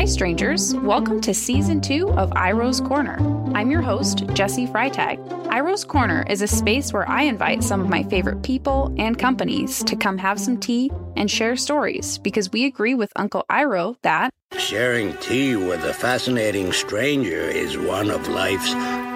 Hi, strangers. Welcome to season two of Iroh's Corner. I'm your host, Jesse Freitag. Iroh's Corner is a space where I invite some of my favorite people and companies to come have some tea and share stories because we agree with Uncle Iro that sharing tea with a fascinating stranger is one of life's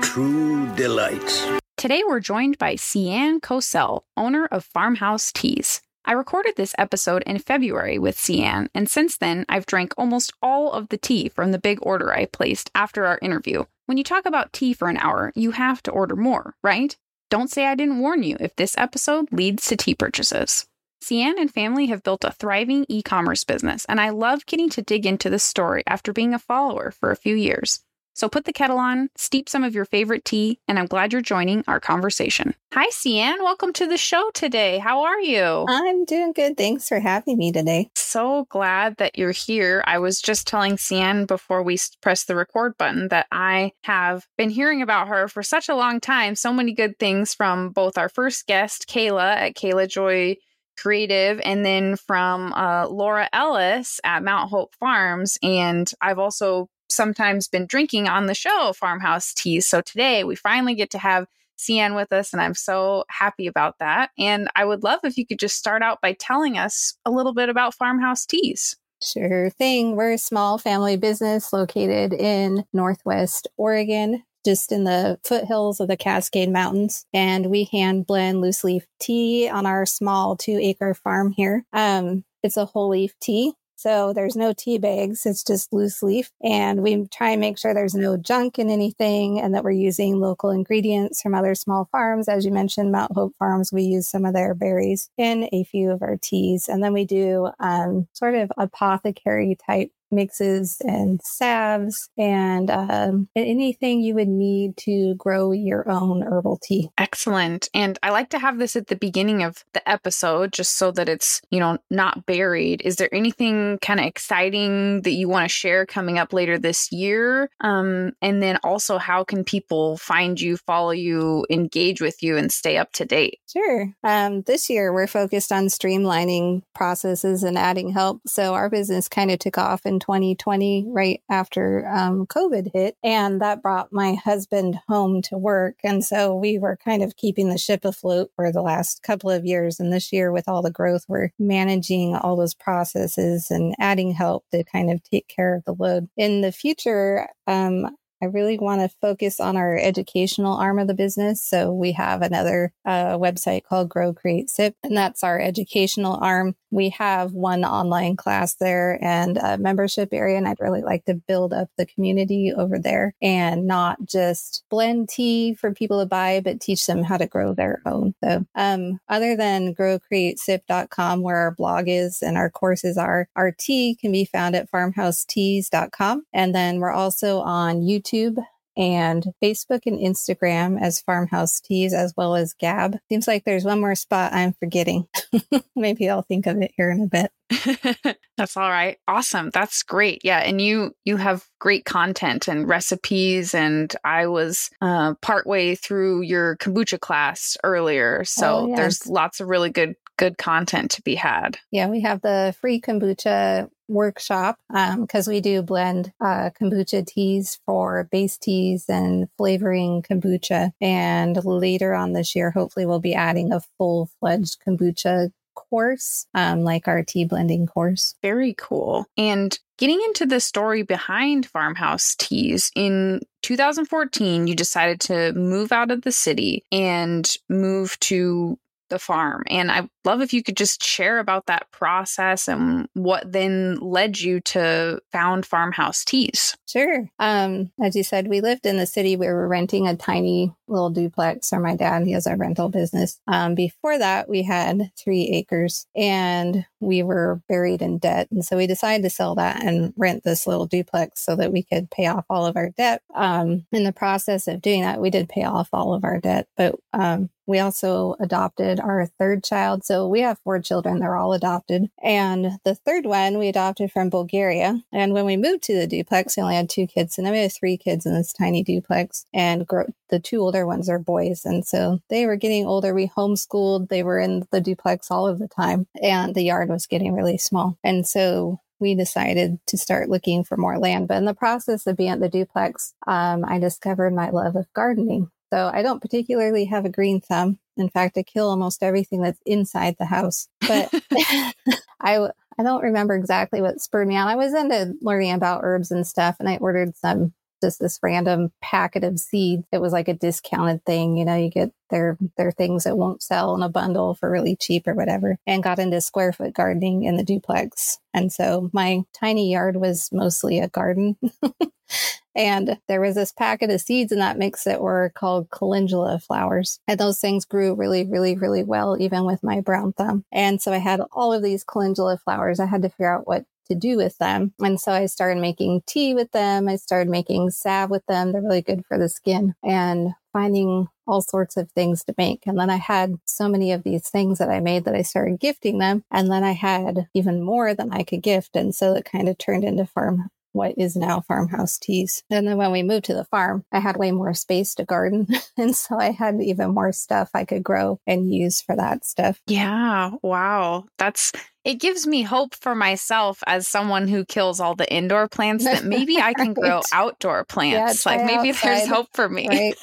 true delights. Today we're joined by Cian Cosell, owner of Farmhouse Teas. I recorded this episode in February with Cian, and since then, I've drank almost all of the tea from the big order I placed after our interview. When you talk about tea for an hour, you have to order more, right? Don't say I didn't warn you if this episode leads to tea purchases. Cian and family have built a thriving e commerce business, and I love getting to dig into the story after being a follower for a few years. So put the kettle on, steep some of your favorite tea, and I'm glad you're joining our conversation. Hi, Cian. Welcome to the show today. How are you? I'm doing good. Thanks for having me today. So glad that you're here. I was just telling Cian before we press the record button that I have been hearing about her for such a long time. So many good things from both our first guest, Kayla at Kayla Joy creative and then from uh, laura ellis at mount hope farms and i've also sometimes been drinking on the show, Farmhouse Teas. So today we finally get to have Cian with us, and I'm so happy about that. And I would love if you could just start out by telling us a little bit about Farmhouse Teas. Sure thing. We're a small family business located in Northwest Oregon, just in the foothills of the Cascade Mountains. And we hand blend loose leaf tea on our small two acre farm here. Um, it's a whole leaf tea. So there's no tea bags. It's just loose leaf. And we try and make sure there's no junk in anything and that we're using local ingredients from other small farms. As you mentioned, Mount Hope Farms, we use some of their berries in a few of our teas. And then we do um, sort of apothecary type mixes and salves and um, anything you would need to grow your own herbal tea. Excellent. And I like to have this at the beginning of the episode just so that it's, you know, not buried. Is there anything kind of exciting that you want to share coming up later this year? Um, and then also, how can people find you, follow you, engage with you, and stay up to date? Sure. Um, this year, we're focused on streamlining processes and adding help. So our business kind of took off in 2020, right after um, COVID hit. And that brought my husband home to work. And so we were kind of keeping the ship afloat for the last couple of years. And this year, with all the growth, we're managing all those processes and adding help to kind of take care of the load. In the future, um, I really want to focus on our educational arm of the business. So we have another uh, website called Grow Create Sip, and that's our educational arm. We have one online class there and a membership area, and I'd really like to build up the community over there and not just blend tea for people to buy, but teach them how to grow their own. So, um, other than growcreatesip.com, where our blog is and our courses are, our tea can be found at farmhouseteas.com. And then we're also on YouTube YouTube and Facebook and Instagram as Farmhouse Teas, as well as Gab. Seems like there's one more spot I'm forgetting. Maybe I'll think of it here in a bit. That's all right. Awesome. That's great. Yeah, and you you have great content and recipes and I was uh partway through your kombucha class earlier. So oh, yes. there's lots of really good good content to be had. Yeah, we have the free kombucha workshop because um, we do blend uh, kombucha teas for base teas and flavoring kombucha. And later on this year, hopefully, we'll be adding a full fledged kombucha course, um, like our tea blending course. Very cool. And getting into the story behind farmhouse teas in 2014 you decided to move out of the city and move to the farm. And I love if you could just share about that process and what then led you to found Farmhouse Teas. Sure. Um, as you said, we lived in the city. We were renting a tiny little duplex for my dad. He has a rental business. Um, before that, we had three acres and we were buried in debt. And so we decided to sell that and rent this little duplex so that we could pay off all of our debt. Um, in the process of doing that, we did pay off all of our debt, but um, we also adopted our third child. So we have four children. They're all adopted. And the third one we adopted from Bulgaria. And when we moved to the duplex, we only had two kids. And then we had three kids in this tiny duplex. And the two older ones are boys. And so they were getting older. We homeschooled. They were in the duplex all of the time. And the yard was getting really small. And so we decided to start looking for more land. But in the process of being at the duplex, um, I discovered my love of gardening. So I don't particularly have a green thumb. In fact, I kill almost everything that's inside the house. But I I don't remember exactly what spurred me on. I was into learning about herbs and stuff, and I ordered some just this random packet of seeds. It was like a discounted thing. You know, you get their their things that won't sell in a bundle for really cheap or whatever. And got into square foot gardening in the duplex. And so my tiny yard was mostly a garden. and there was this packet of seeds in that mix that were called calendula flowers. And those things grew really, really, really well, even with my brown thumb. And so I had all of these calendula flowers. I had to figure out what to do with them. And so I started making tea with them. I started making salve with them. They're really good for the skin and finding all sorts of things to make. And then I had so many of these things that I made that I started gifting them. And then I had even more than I could gift. And so it kind of turned into farm what is now farmhouse teas. And then when we moved to the farm, I had way more space to garden. and so I had even more stuff I could grow and use for that stuff. Yeah. Wow. That's it gives me hope for myself as someone who kills all the indoor plants that maybe I can grow outdoor plants. Yeah, like maybe outside. there's hope for me. Right.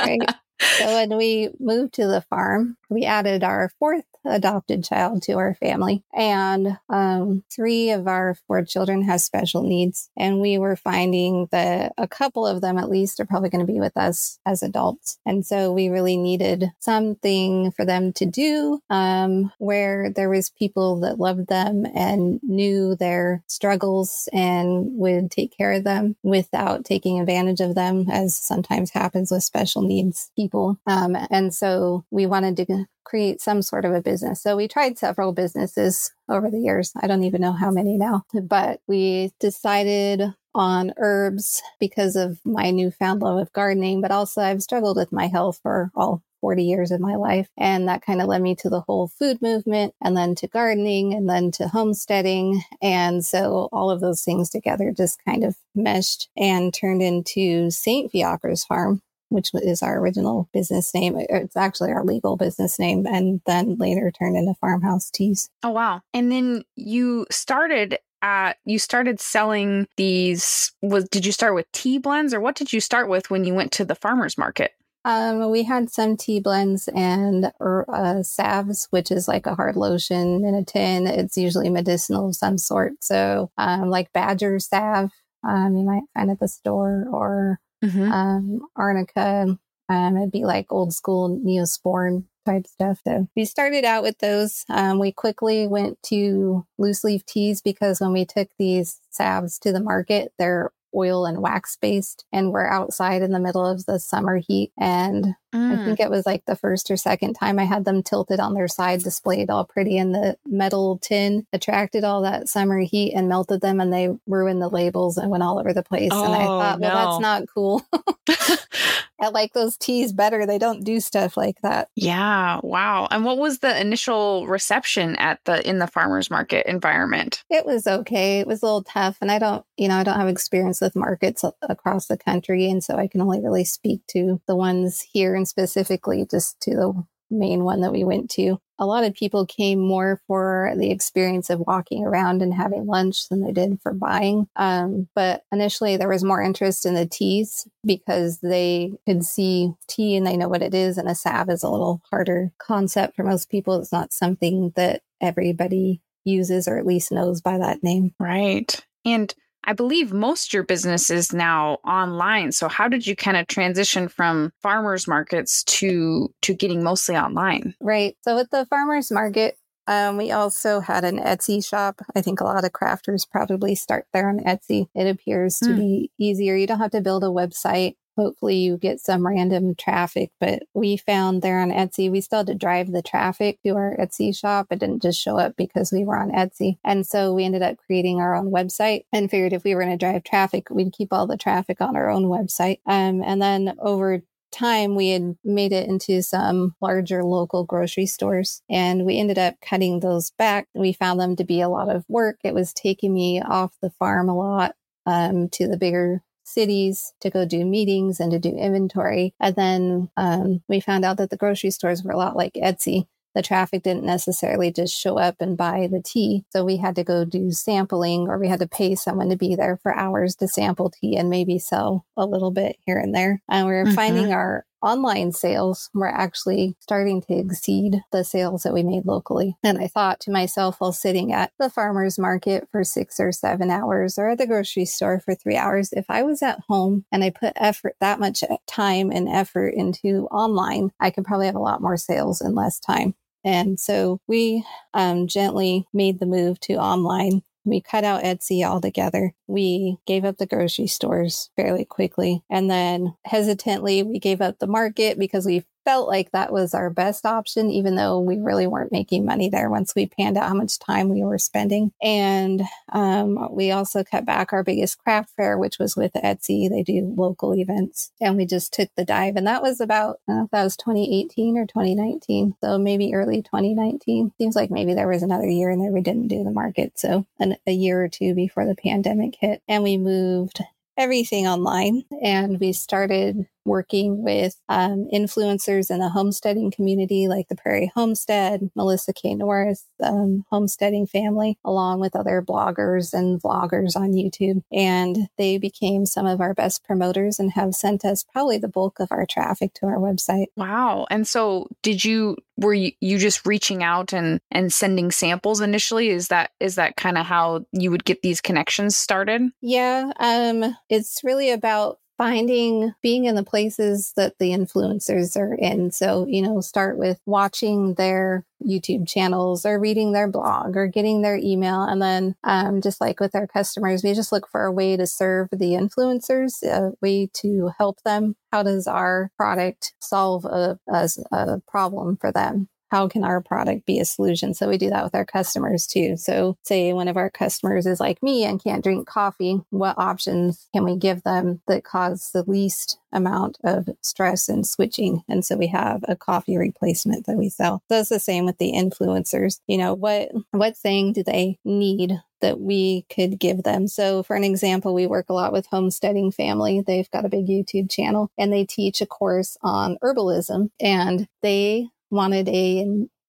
Right. so when we moved to the farm, we added our fourth adopted child to our family. And um, three of our four children have special needs. And we were finding that a couple of them, at least, are probably going to be with us as adults. And so we really needed something for them to do um, where there was people that loved them and knew their struggles and would take care of them without taking advantage of them, as sometimes happens with special needs people. Um, and so we wanted to create some sort of a business. So we tried several businesses over the years. I don't even know how many now, but we decided on herbs because of my newfound love of gardening, but also I've struggled with my health for all 40 years of my life. And that kind of led me to the whole food movement and then to gardening and then to homesteading. And so all of those things together just kind of meshed and turned into St. Fiacre's Farm, which is our original business name. It's actually our legal business name, and then later turned into Farmhouse Teas. Oh wow! And then you started at you started selling these. Was did you start with tea blends, or what did you start with when you went to the farmers market? Um, we had some tea blends and uh, salves, which is like a hard lotion in a tin. It's usually medicinal of some sort. So, um, like Badger salve, um, you might find at the store, or mm-hmm. um, arnica. Um, it'd be like old school neosporin type stuff. So we started out with those. Um, we quickly went to loose leaf teas because when we took these salves to the market, they're oil and wax based and we're outside in the middle of the summer heat and mm. i think it was like the first or second time i had them tilted on their side displayed all pretty in the metal tin attracted all that summer heat and melted them and they ruined the labels and went all over the place oh, and i oh, thought well no. that's not cool I like those teas better. They don't do stuff like that. Yeah. Wow. And what was the initial reception at the in the farmers market environment? It was okay. It was a little tough. And I don't, you know, I don't have experience with markets across the country. And so I can only really speak to the ones here and specifically just to the main one that we went to. A lot of people came more for the experience of walking around and having lunch than they did for buying. Um, but initially, there was more interest in the teas because they could see tea and they know what it is. And a salve is a little harder concept for most people. It's not something that everybody uses or at least knows by that name. Right. And I believe most your business is now online. So how did you kind of transition from farmers markets to to getting mostly online? Right. So with the farmers market, um, we also had an Etsy shop. I think a lot of crafters probably start there on Etsy. It appears to mm. be easier. You don't have to build a website hopefully you get some random traffic. But we found there on Etsy, we still had to drive the traffic to our Etsy shop. It didn't just show up because we were on Etsy. And so we ended up creating our own website and figured if we were going to drive traffic, we'd keep all the traffic on our own website. Um, and then over time we had made it into some larger local grocery stores and we ended up cutting those back we found them to be a lot of work it was taking me off the farm a lot um, to the bigger cities to go do meetings and to do inventory. And then um, we found out that the grocery stores were a lot like Etsy. the traffic didn't necessarily just show up and buy the tea. So we had to go do sampling or we had to pay someone to be there for hours to sample tea and maybe sell a little bit here and there. And we were mm-hmm. finding our online sales were actually starting to exceed the sales that we made locally. And I thought to myself while sitting at the farmer's market for six or seven hours or at the grocery store for three hours, if I was at home and I put effort, that much time and effort into online, I could probably have a lot more sales in less time. And so we um, gently made the move to online we cut out Etsy altogether. We gave up the grocery stores fairly quickly. And then hesitantly, we gave up the market because we felt like that was our best option, even though we really weren't making money there once we panned out how much time we were spending. And um, we also cut back our biggest craft fair, which was with Etsy. They do local events. And we just took the dive. And that was about, that was 2018 or 2019. So maybe early 2019. Seems like maybe there was another year in there we didn't do the market. So an, a year or two before the pandemic hit. And we moved everything online and we started working with um, influencers in the homesteading community, like the Prairie Homestead, Melissa K. Norris, um, homesteading family, along with other bloggers and vloggers on YouTube. And they became some of our best promoters and have sent us probably the bulk of our traffic to our website. Wow. And so did you were you, you just reaching out and and sending samples initially is that is that kind of how you would get these connections started yeah um it's really about finding being in the places that the influencers are in. So, you know, start with watching their YouTube channels or reading their blog or getting their email. And then, um, just like with our customers, we just look for a way to serve the influencers, a way to help them. How does our product solve a, a, a problem for them? How can our product be a solution? So we do that with our customers too. So say one of our customers is like me and can't drink coffee. What options can we give them that cause the least amount of stress and switching? And so we have a coffee replacement that we sell. So it's the same with the influencers. You know, what, what thing do they need that we could give them. So, for an example, we work a lot with Homesteading Family. They've got a big YouTube channel and they teach a course on herbalism and they wanted a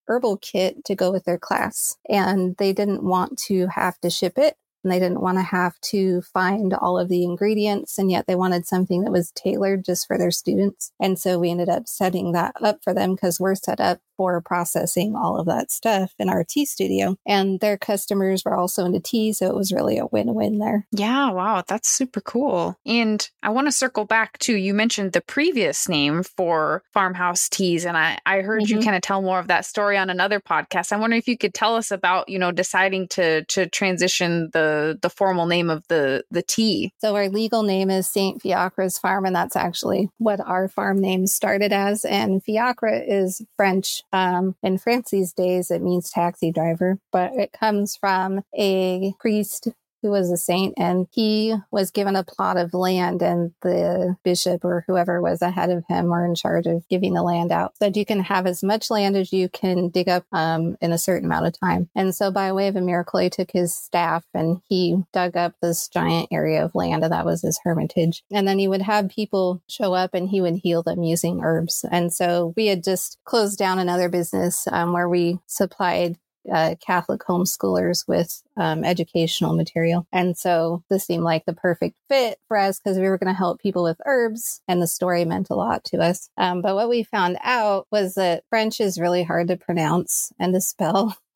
herbal kit to go with their class and they didn't want to have to ship it and they didn't want to have to find all of the ingredients and yet they wanted something that was tailored just for their students and so we ended up setting that up for them because we're set up for processing all of that stuff in our tea studio. And their customers were also into tea. So it was really a win win there. Yeah. Wow. That's super cool. And I want to circle back to you mentioned the previous name for Farmhouse Teas. And I, I heard mm-hmm. you kind of tell more of that story on another podcast. I wonder if you could tell us about, you know, deciding to to transition the the formal name of the the tea. So our legal name is St. Fiacre's Farm, and that's actually what our farm name started as. And Fiacre is French um, in Francie's days, it means taxi driver, but it comes from a priest who was a saint and he was given a plot of land and the bishop or whoever was ahead of him or in charge of giving the land out. Said you can have as much land as you can dig up um, in a certain amount of time. And so by way of a miracle he took his staff and he dug up this giant area of land and that was his hermitage. And then he would have people show up and he would heal them using herbs. And so we had just closed down another business um, where we supplied uh, Catholic homeschoolers with um, educational material. And so this seemed like the perfect fit for us because we were going to help people with herbs, and the story meant a lot to us. Um, but what we found out was that French is really hard to pronounce and to spell.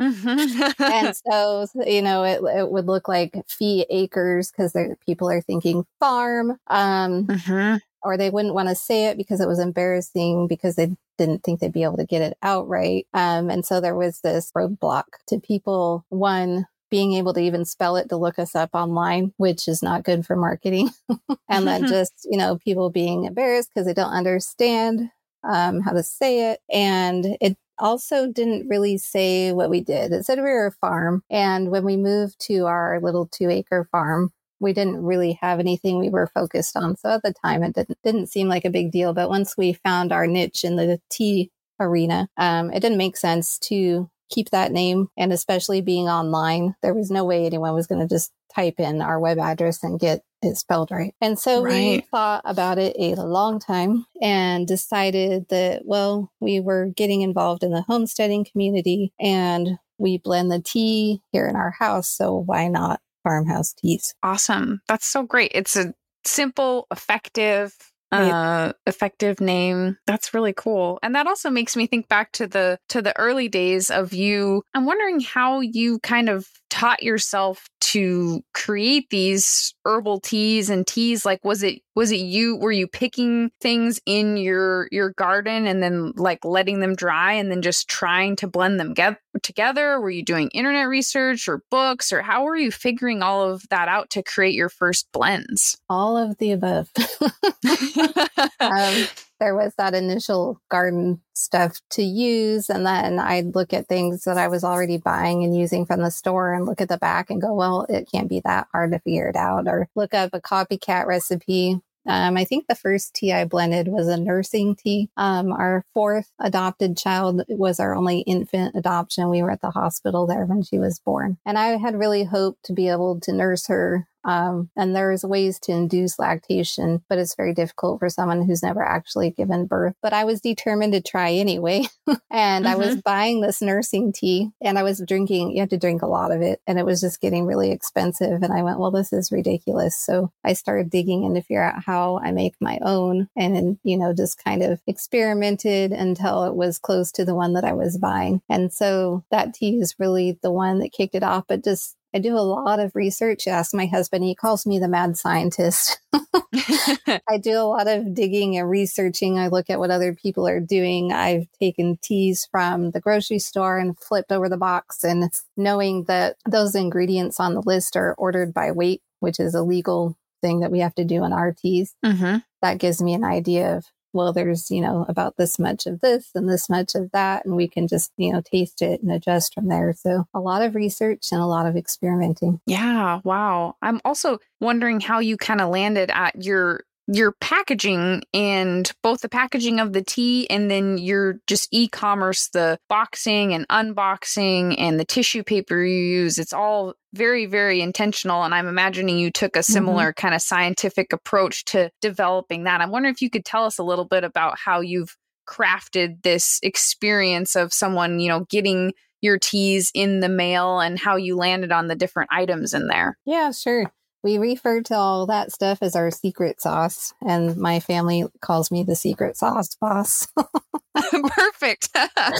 and so, you know, it, it would look like fee acres because people are thinking farm. Um, mm-hmm. Or they wouldn't want to say it because it was embarrassing because they didn't think they'd be able to get it out right. Um, and so there was this roadblock to people, one, being able to even spell it to look us up online, which is not good for marketing. and then just, you know, people being embarrassed because they don't understand um, how to say it. And it also didn't really say what we did. It said we were a farm. And when we moved to our little two acre farm, we didn't really have anything we were focused on. So at the time, it didn't, didn't seem like a big deal. But once we found our niche in the tea arena, um, it didn't make sense to keep that name. And especially being online, there was no way anyone was going to just type in our web address and get it spelled right. And so right. we thought about it a long time and decided that, well, we were getting involved in the homesteading community and we blend the tea here in our house. So why not farmhouse teas? Awesome. That's so great. It's a simple, effective, uh effective name. That's really cool. And that also makes me think back to the to the early days of you. I'm wondering how you kind of taught yourself to create these herbal teas and teas. Like was it was it you were you picking things in your your garden and then like letting them dry and then just trying to blend them get, together? Were you doing internet research or books or how were you figuring all of that out to create your first blends? All of the above um, there was that initial garden stuff to use. And then I'd look at things that I was already buying and using from the store and look at the back and go, well, it can't be that hard to figure it out. Or look up a copycat recipe um, I think the first tea I blended was a nursing tea. Um, our fourth adopted child was our only infant adoption. We were at the hospital there when she was born. And I had really hoped to be able to nurse her um, and there's ways to induce lactation, but it's very difficult for someone who's never actually given birth. But I was determined to try anyway. and mm-hmm. I was mm-hmm. buying this nursing tea and I was drinking, you have to drink a lot of it. And it was just getting really expensive. And I went, well, this is ridiculous. So I started digging in to figure out how I make my own and, you know, just kind of experimented until it was close to the one that I was buying. And so that tea is really the one that kicked it off, but just I do a lot of research. Ask my husband, he calls me the mad scientist. I do a lot of digging and researching. I look at what other people are doing. I've taken teas from the grocery store and flipped over the box and knowing that those ingredients on the list are ordered by weight, which is a legal thing that we have to do in our teas. Mm-hmm. That gives me an idea of well, there's, you know, about this much of this and this much of that. And we can just, you know, taste it and adjust from there. So a lot of research and a lot of experimenting. Yeah. Wow. I'm also wondering how you kind of landed at your your packaging and both the packaging of the tea and then your just e-commerce the boxing and unboxing and the tissue paper you use it's all very very intentional and i'm imagining you took a mm-hmm. similar mm-hmm. kind of scientific approach to developing that i'm wondering if you could tell us a little bit about how you've crafted this experience of someone you know getting your teas in the mail and how you landed on the different items in there yeah sure we refer to all that stuff as our secret sauce, and my family calls me the secret sauce boss. Perfect.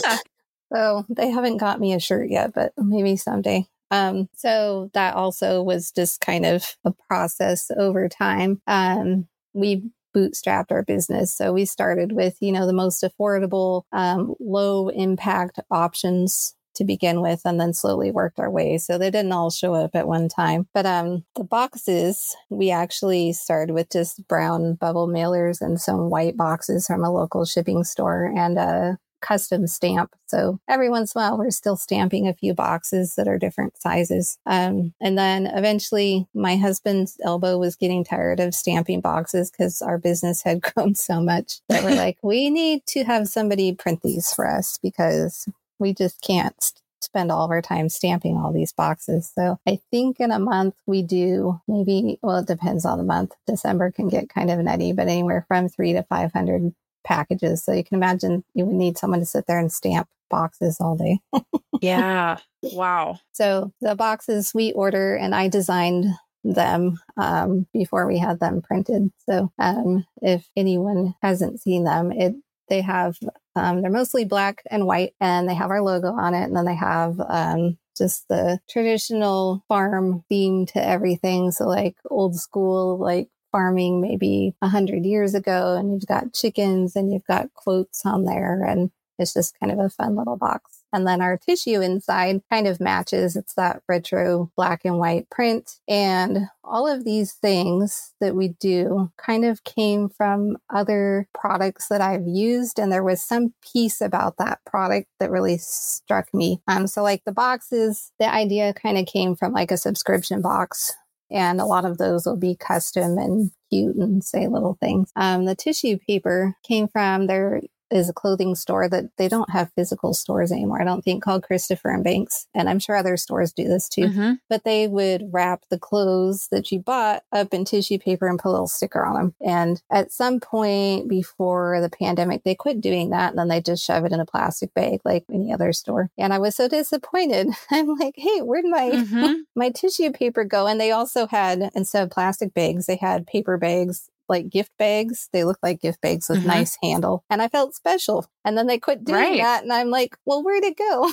so they haven't got me a shirt yet, but maybe someday. Um, so that also was just kind of a process over time. Um, we bootstrapped our business. So we started with, you know, the most affordable, um, low impact options to begin with and then slowly worked our way. So they didn't all show up at one time. But um, the boxes, we actually started with just brown bubble mailers and some white boxes from a local shipping store and a custom stamp. So every once in a while, we're still stamping a few boxes that are different sizes. Um, and then eventually, my husband's elbow was getting tired of stamping boxes because our business had grown so much that we're like, we need to have somebody print these for us because we just can't spend all of our time stamping all these boxes. So I think in a month we do maybe, well, it depends on the month. December can get kind of nutty, but anywhere from three to 500 packages. So you can imagine you would need someone to sit there and stamp boxes all day. yeah. Wow. So the boxes we order and I designed them um, before we had them printed. So um, if anyone hasn't seen them, it they have, um, they're mostly black and white, and they have our logo on it. And then they have um, just the traditional farm theme to everything. So, like old school, like farming maybe a hundred years ago, and you've got chickens and you've got quotes on there. And it's just kind of a fun little box. And then our tissue inside kind of matches. It's that retro black and white print. And all of these things that we do kind of came from other products that I've used. And there was some piece about that product that really struck me. Um, so like the boxes, the idea kind of came from like a subscription box and a lot of those will be custom and cute and say little things. Um, the tissue paper came from there is a clothing store that they don't have physical stores anymore. I don't think called Christopher and Banks. And I'm sure other stores do this too. Mm-hmm. But they would wrap the clothes that you bought up in tissue paper and put a little sticker on them. And at some point before the pandemic, they quit doing that. And then they just shove it in a plastic bag like any other store. And I was so disappointed. I'm like, hey, where'd my mm-hmm. my tissue paper go? And they also had instead of plastic bags, they had paper bags like gift bags. They look like gift bags with mm-hmm. nice handle. And I felt special. And then they quit doing right. that. And I'm like, well, where'd it go?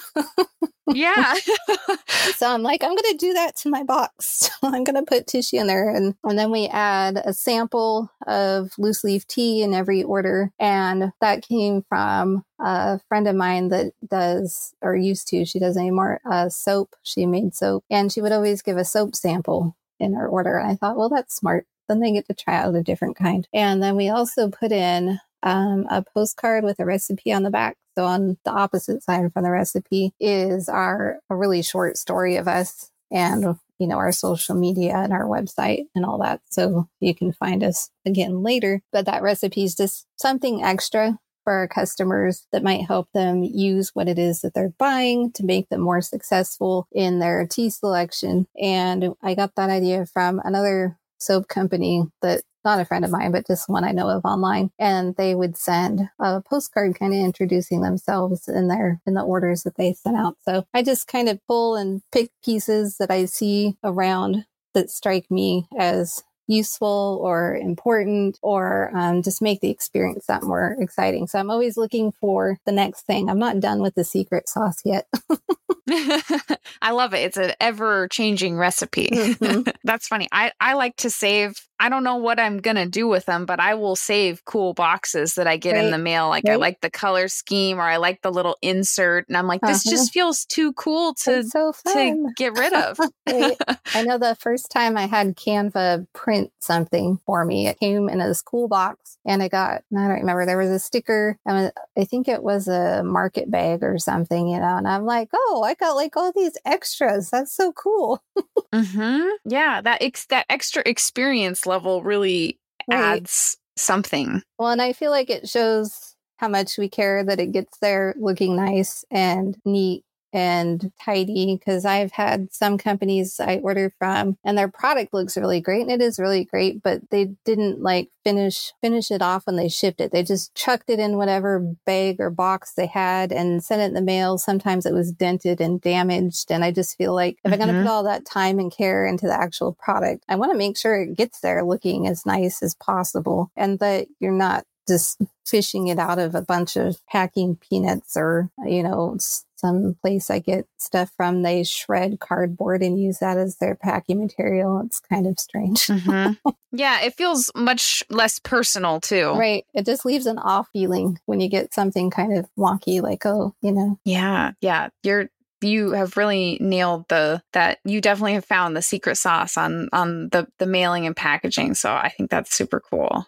yeah. so I'm like, I'm going to do that to my box. I'm going to put tissue in there. And, and then we add a sample of loose leaf tea in every order. And that came from a friend of mine that does, or used to, she doesn't anymore, uh, soap. She made soap. And she would always give a soap sample in her order. And I thought, well, that's smart then they get to try out a different kind. And then we also put in um, a postcard with a recipe on the back. So on the opposite side from the recipe is our a really short story of us and you know our social media and our website and all that. So you can find us again later. But that recipe is just something extra for our customers that might help them use what it is that they're buying to make them more successful in their tea selection. And I got that idea from another soap company that not a friend of mine, but just one I know of online. And they would send a postcard kind of introducing themselves in their in the orders that they sent out. So I just kind of pull and pick pieces that I see around that strike me as useful or important or um, just make the experience that more exciting. So I'm always looking for the next thing. I'm not done with the secret sauce yet. I love it. It's an ever changing recipe. Mm-hmm. That's funny. I, I like to save, I don't know what I'm going to do with them, but I will save cool boxes that I get right. in the mail. Like right. I like the color scheme or I like the little insert. And I'm like, this uh-huh. just feels too cool to, so to get rid of. I know the first time I had Canva print something for me, it came in this cool box and I got, I don't remember, there was a sticker. I, I think it was a market bag or something, you know, and I'm like, oh, I got like all these extras. That's so cool. mm-hmm. Yeah, that ex- that extra experience level really right. adds something. Well, and I feel like it shows how much we care that it gets there looking nice and neat and tidy because I've had some companies I order from and their product looks really great and it is really great, but they didn't like finish finish it off when they shipped it. They just chucked it in whatever bag or box they had and sent it in the mail. Sometimes it was dented and damaged. And I just feel like if mm-hmm. I'm going to put all that time and care into the actual product, I want to make sure it gets there looking as nice as possible and that you're not just fishing it out of a bunch of packing peanuts or, you know, some place I get stuff from, they shred cardboard and use that as their packing material. It's kind of strange. Mm-hmm. yeah, it feels much less personal too. Right. It just leaves an off feeling when you get something kind of wonky, like, oh, you know. Yeah. Yeah. You're you have really nailed the that you definitely have found the secret sauce on on the the mailing and packaging so i think that's super cool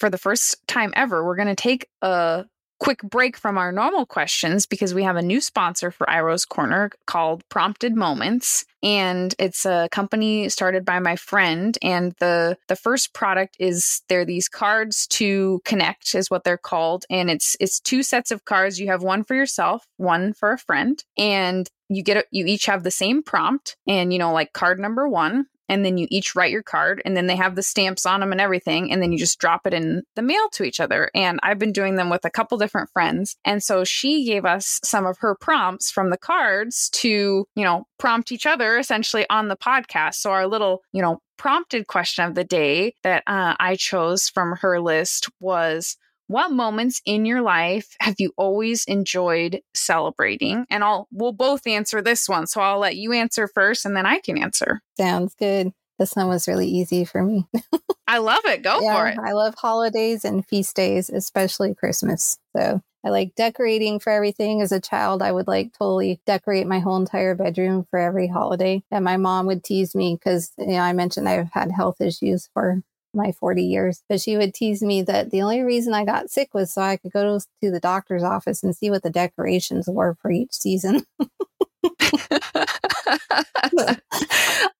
for the first time ever, we're going to take a quick break from our normal questions because we have a new sponsor for Iroh's Corner called Prompted Moments and it's a company started by my friend and the the first product is they're these cards to connect is what they're called and it's it's two sets of cards. You have one for yourself one for a friend and you get you each have the same prompt and you know like card number 1 and then you each write your card and then they have the stamps on them and everything and then you just drop it in the mail to each other. And i've been doing them with a couple different friends and so she gave us some of her prompts from the cards to you know prompt each other essentially on the podcast. So our little you know prompted question of the day that uh, i chose from her list was what moments in your life have you always enjoyed celebrating? And I'll we'll both answer this one. So I'll let you answer first and then I can answer. Sounds good. This one was really easy for me. I love it. Go yeah, for it. I love holidays and feast days, especially Christmas. So I like decorating for everything. As a child, I would like totally decorate my whole entire bedroom for every holiday. And my mom would tease me because, you know, I mentioned I've had health issues for my 40 years. But she would tease me that the only reason I got sick was so I could go to the doctor's office and see what the decorations were for each season.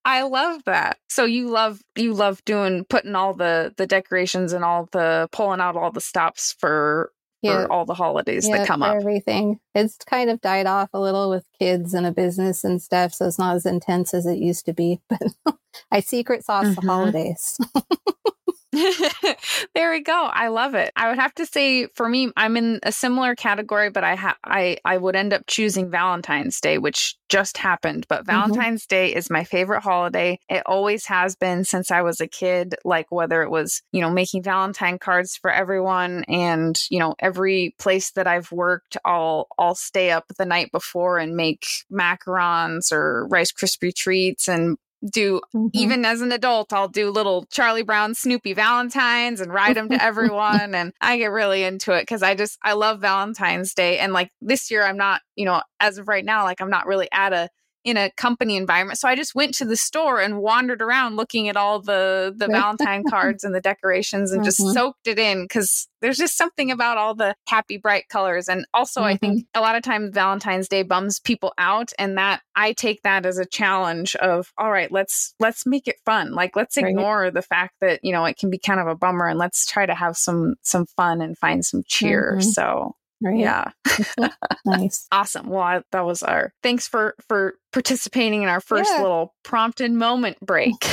I love that. So you love you love doing putting all the the decorations and all the pulling out all the stops for for all the holidays that come up. Everything. It's kind of died off a little with kids and a business and stuff, so it's not as intense as it used to be. But I secret sauce mm-hmm. the holidays. there we go. I love it. I would have to say for me, I'm in a similar category, but I ha- I I would end up choosing Valentine's Day, which just happened. But mm-hmm. Valentine's mm-hmm. Day is my favorite holiday. It always has been since I was a kid. Like whether it was you know making Valentine cards for everyone, and you know every place that I've worked, I'll I'll stay up the night before and make macarons or Rice Krispie treats and do mm-hmm. even as an adult i'll do little charlie brown snoopy valentines and write them to everyone and i get really into it because i just i love valentine's day and like this year i'm not you know as of right now like i'm not really at a in a company environment. So I just went to the store and wandered around looking at all the the Valentine cards and the decorations and mm-hmm. just soaked it in cuz there's just something about all the happy bright colors and also mm-hmm. I think mm-hmm. a lot of times Valentine's Day bums people out and that I take that as a challenge of all right, let's let's make it fun. Like let's ignore right. the fact that, you know, it can be kind of a bummer and let's try to have some some fun and find some cheer. Mm-hmm. So Right. Yeah. nice. awesome. Well, I, that was our thanks for for participating in our first yeah. little prompted moment break.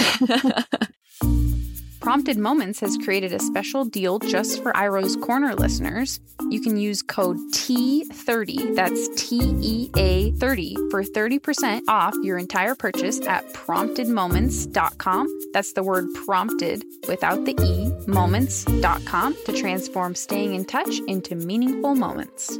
Prompted Moments has created a special deal just for Iroh's Corner listeners. You can use code T30, that's T E A 30, for 30% off your entire purchase at promptedmoments.com. That's the word prompted without the E, moments.com to transform staying in touch into meaningful moments.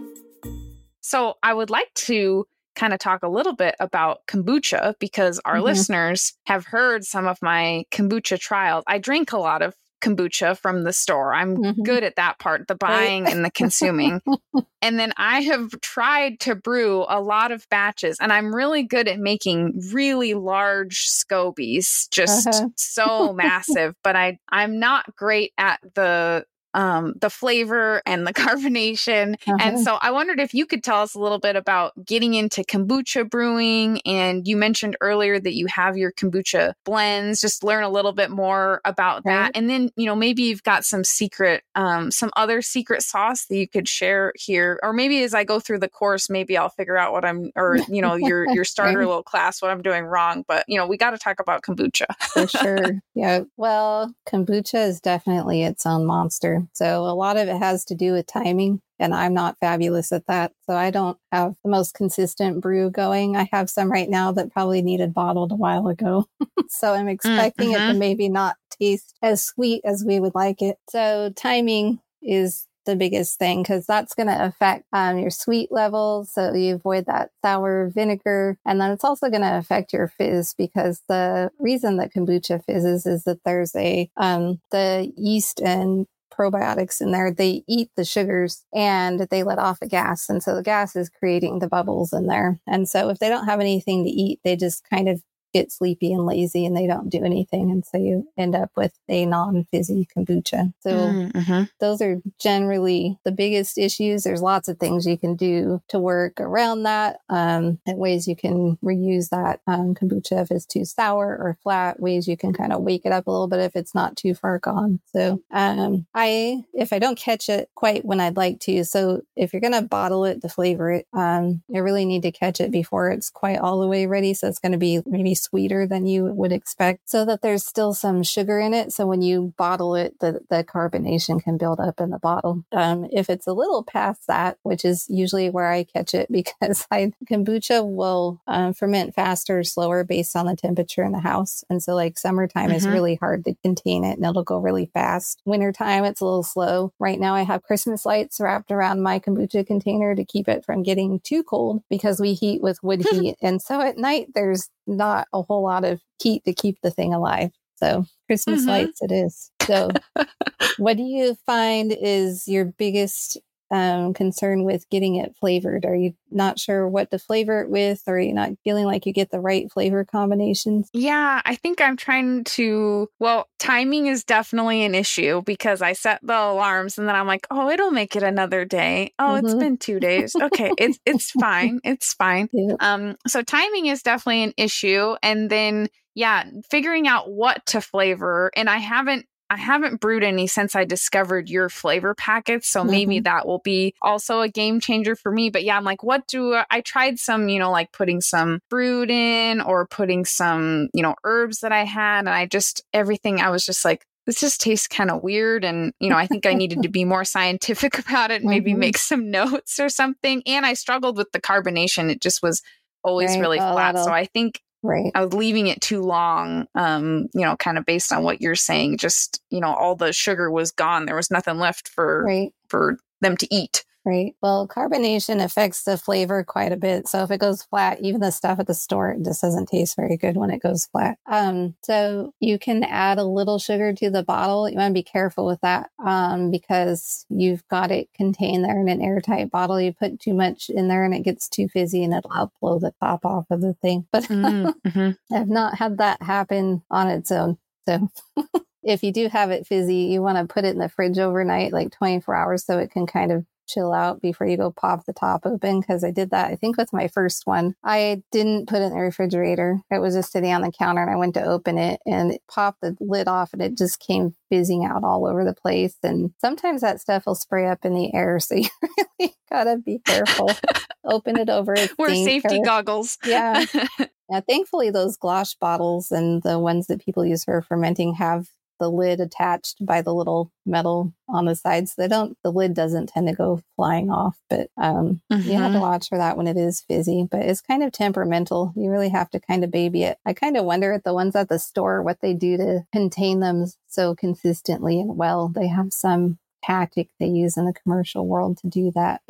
So I would like to kind of talk a little bit about kombucha because our mm-hmm. listeners have heard some of my kombucha trials. I drink a lot of kombucha from the store. I'm mm-hmm. good at that part, the buying right. and the consuming. and then I have tried to brew a lot of batches and I'm really good at making really large scobies, just uh-huh. so massive, but I I'm not great at the um, the flavor and the carbonation. Uh-huh. And so I wondered if you could tell us a little bit about getting into kombucha brewing. And you mentioned earlier that you have your kombucha blends, just learn a little bit more about right. that. And then, you know, maybe you've got some secret, um, some other secret sauce that you could share here. Or maybe as I go through the course, maybe I'll figure out what I'm, or, you know, your, your starter little class, what I'm doing wrong. But, you know, we got to talk about kombucha. For sure. Yeah. Well, kombucha is definitely its own monster. So a lot of it has to do with timing. And I'm not fabulous at that. So I don't have the most consistent brew going. I have some right now that probably needed bottled a while ago. so I'm expecting mm-hmm. it to mm-hmm. maybe not taste as sweet as we would like it. So timing is the biggest thing because that's going to affect um, your sweet levels. So you avoid that sour vinegar. And then it's also going to affect your fizz because the reason that kombucha fizzes is that there's a, um, the yeast and probiotics in there, they eat the sugars and they let off a gas. And so the gas is creating the bubbles in there. And so if they don't have anything to eat, they just kind of get sleepy and lazy and they don't do anything. And so you end up with a non fizzy kombucha. So mm-hmm. those are generally the biggest issues. There's lots of things you can do to work around that um, and ways you can reuse that um, kombucha if it's too sour or flat, ways you can kind of wake it up a little bit if it's not too far gone. So um, I, if I don't catch it quite when I'd like to, so if you're going to bottle it to flavor it, um, you really need to catch it before it's quite all the way ready. So it's going to be maybe sweeter than you would expect so that there's still some sugar in it. So when you bottle it, the, the carbonation can build up in the bottle. Um, if it's a little past that, which is usually where I catch it because I, kombucha will um, ferment faster or slower based on the temperature in the house. And so like summertime mm-hmm. is really hard to contain it and it'll go really fast. Wintertime, it's a little slow. Right now I have Christmas lights wrapped around my kombucha container to keep it from getting too cold because we heat with wood heat. And so at night there's not a whole lot of heat to keep the thing alive. So Christmas mm-hmm. lights it is. So what do you find is your biggest um, concern with getting it flavored? Are you not sure what to flavor it with, or are you not feeling like you get the right flavor combinations? Yeah, I think I'm trying to. Well, timing is definitely an issue because I set the alarms and then I'm like, oh, it'll make it another day. Oh, mm-hmm. it's been two days. Okay, it's it's fine. It's fine. Yeah. Um, so timing is definitely an issue, and then yeah, figuring out what to flavor. And I haven't I haven't brewed any since I discovered your flavor packets. So maybe mm-hmm. that will be also a game changer for me. But yeah, I'm like, what do I, I tried some, you know, like putting some fruit in or putting some, you know, herbs that I had. And I just, everything, I was just like, this just tastes kind of weird. And, you know, I think I needed to be more scientific about it, maybe mm-hmm. make some notes or something. And I struggled with the carbonation. It just was always right. really flat. So I think Right. I was leaving it too long, um, you know, kind of based on what you're saying. Just, you know, all the sugar was gone. There was nothing left for right. for them to eat. Right. Well, carbonation affects the flavor quite a bit. So if it goes flat, even the stuff at the store just doesn't taste very good when it goes flat. Um, so you can add a little sugar to the bottle. You want to be careful with that um, because you've got it contained there in an airtight bottle. You put too much in there and it gets too fizzy and it'll help blow the top off of the thing. But mm, mm-hmm. I've not had that happen on its own. So if you do have it fizzy, you want to put it in the fridge overnight, like 24 hours, so it can kind of chill out before you go pop the top open because I did that, I think, with my first one. I didn't put it in the refrigerator. It was just sitting on the counter and I went to open it and it popped the lid off and it just came fizzing out all over the place. And sometimes that stuff will spray up in the air. So you really gotta be careful. open it over. Wear safety goggles. Yeah. Yeah, thankfully, those gloss bottles and the ones that people use for fermenting have the lid attached by the little metal on the sides. So they don't, the lid doesn't tend to go flying off, but um, mm-hmm. you have to mm-hmm. watch for that when it is fizzy. But it's kind of temperamental. You really have to kind of baby it. I kind of wonder at the ones at the store what they do to contain them so consistently and well. They have some tactic they use in the commercial world to do that.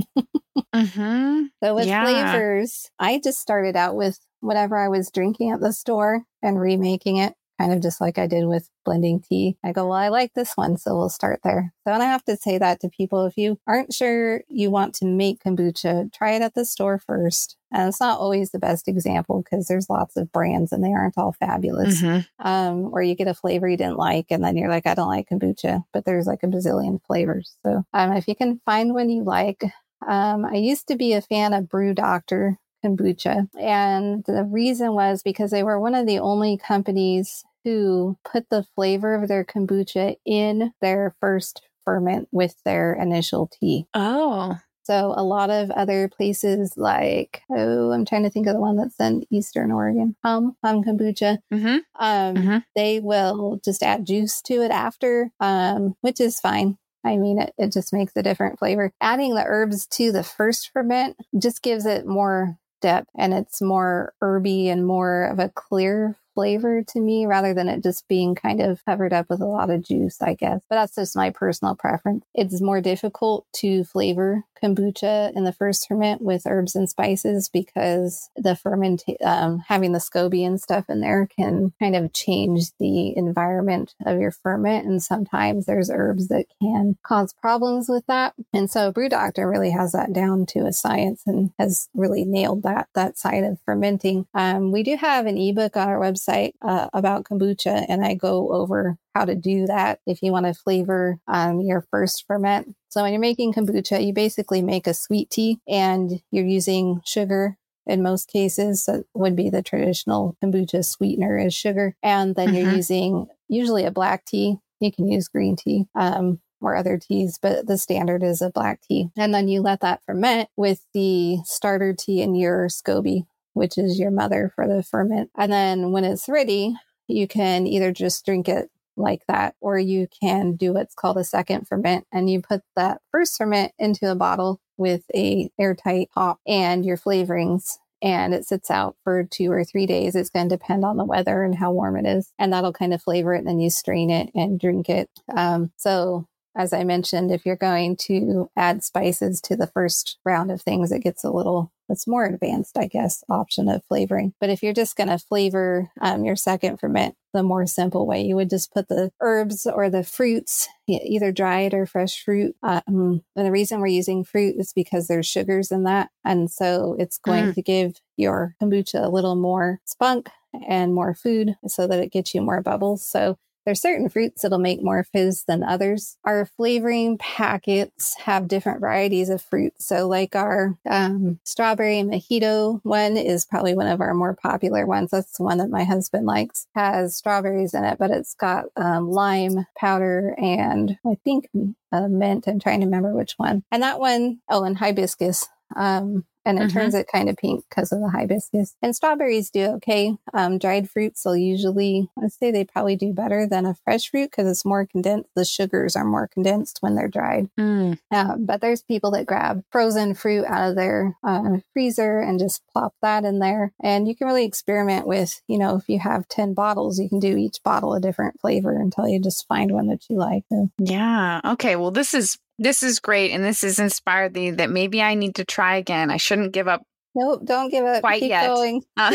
mm-hmm. So with yeah. flavors, I just started out with whatever I was drinking at the store and remaking it kind of just like I did with blending tea. I go, well, I like this one, so we'll start there. So, and I have to say that to people if you aren't sure you want to make kombucha, try it at the store first. And it's not always the best example because there's lots of brands and they aren't all fabulous. Mm-hmm. Um, or you get a flavor you didn't like, and then you're like, I don't like kombucha, but there's like a bazillion flavors. So, um, if you can find one you like, um, I used to be a fan of Brew Doctor kombucha. And the reason was because they were one of the only companies who put the flavor of their kombucha in their first ferment with their initial tea. Oh. So a lot of other places like oh, I'm trying to think of the one that's in Eastern Oregon, Hum Hum Kombucha. Mm-hmm. Um, mm-hmm. They will just add juice to it after, um, which is fine. I mean, it, it just makes a different flavor. Adding the herbs to the first ferment just gives it more depth and it's more herby and more of a clear flavor to me rather than it just being kind of covered up with a lot of juice, I guess. But that's just my personal preference. It's more difficult to flavor kombucha in the first ferment with herbs and spices because the ferment, um, having the SCOBY and stuff in there can kind of change the environment of your ferment. And sometimes there's herbs that can cause problems with that. And so Brew Doctor really has that down to a science and has really nailed that, that side of fermenting. Um, we do have an ebook on our website uh, about kombucha and I go over how to do that if you want to flavor um, your first ferment. So when you're making kombucha, you basically make a sweet tea and you're using sugar in most cases. That would be the traditional kombucha sweetener is sugar. And then mm-hmm. you're using usually a black tea. You can use green tea. Um, or other teas, but the standard is a black tea. And then you let that ferment with the starter tea in your SCOBY, which is your mother for the ferment. And then when it's ready, you can either just drink it like that, or you can do what's called a second ferment and you put that first ferment into a bottle with a airtight top and your flavorings and it sits out for two or three days. It's going to depend on the weather and how warm it is. And that'll kind of flavor it. And then you strain it and drink it. Um, so as I mentioned, if you're going to add spices to the first round of things, it gets a little that's more advanced, I guess, option of flavoring. But if you're just going to flavor um, your second ferment the more simple way, you would just put the herbs or the fruits, either dried or fresh fruit. Um, and the reason we're using fruit is because there's sugars in that. And so it's going mm. to give your kombucha a little more spunk and more food so that it gets you more bubbles. So there's certain fruits that'll make more fizz than others. Our flavoring packets have different varieties of fruit. So, like our um, strawberry mojito one is probably one of our more popular ones. That's the one that my husband likes. Has strawberries in it, but it's got um, lime powder and I think uh, mint. I'm trying to remember which one. And that one, oh, and hibiscus. Um, and it mm-hmm. turns it kind of pink because of the hibiscus. And strawberries do okay. Um, dried fruits will usually, I'd say they probably do better than a fresh fruit because it's more condensed. The sugars are more condensed when they're dried. Mm. Um, but there's people that grab frozen fruit out of their uh, freezer and just plop that in there. And you can really experiment with, you know, if you have 10 bottles, you can do each bottle a different flavor until you just find one that you like. So. Yeah. Okay. Well, this is this is great. And this has inspired me that maybe I need to try again. I shouldn't give up Nope, don't give up. Quite keep yet. Going. Uh,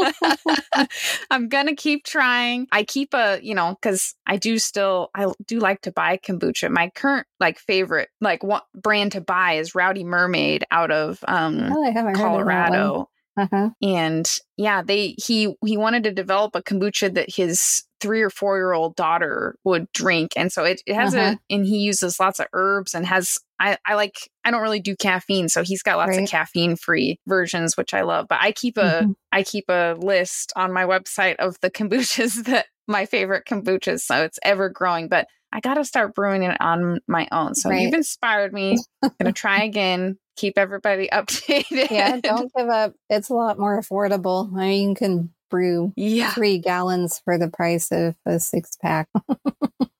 I'm gonna keep trying. I keep a, you know, because I do still, I do like to buy kombucha. My current like favorite like what brand to buy is Rowdy Mermaid out of um oh, Colorado. Uh-huh. And yeah, they he he wanted to develop a kombucha that his three or four year old daughter would drink, and so it, it has uh-huh. a and he uses lots of herbs and has I I like I don't really do caffeine, so he's got lots right. of caffeine free versions, which I love. But I keep a mm-hmm. I keep a list on my website of the kombuchas that my favorite kombuchas, so it's ever growing. But I got to start brewing it on my own. So right. you've inspired me. I'm to try again keep everybody updated. Yeah, don't give up. It's a lot more affordable. I mean, you can brew yeah. three gallons for the price of a six pack.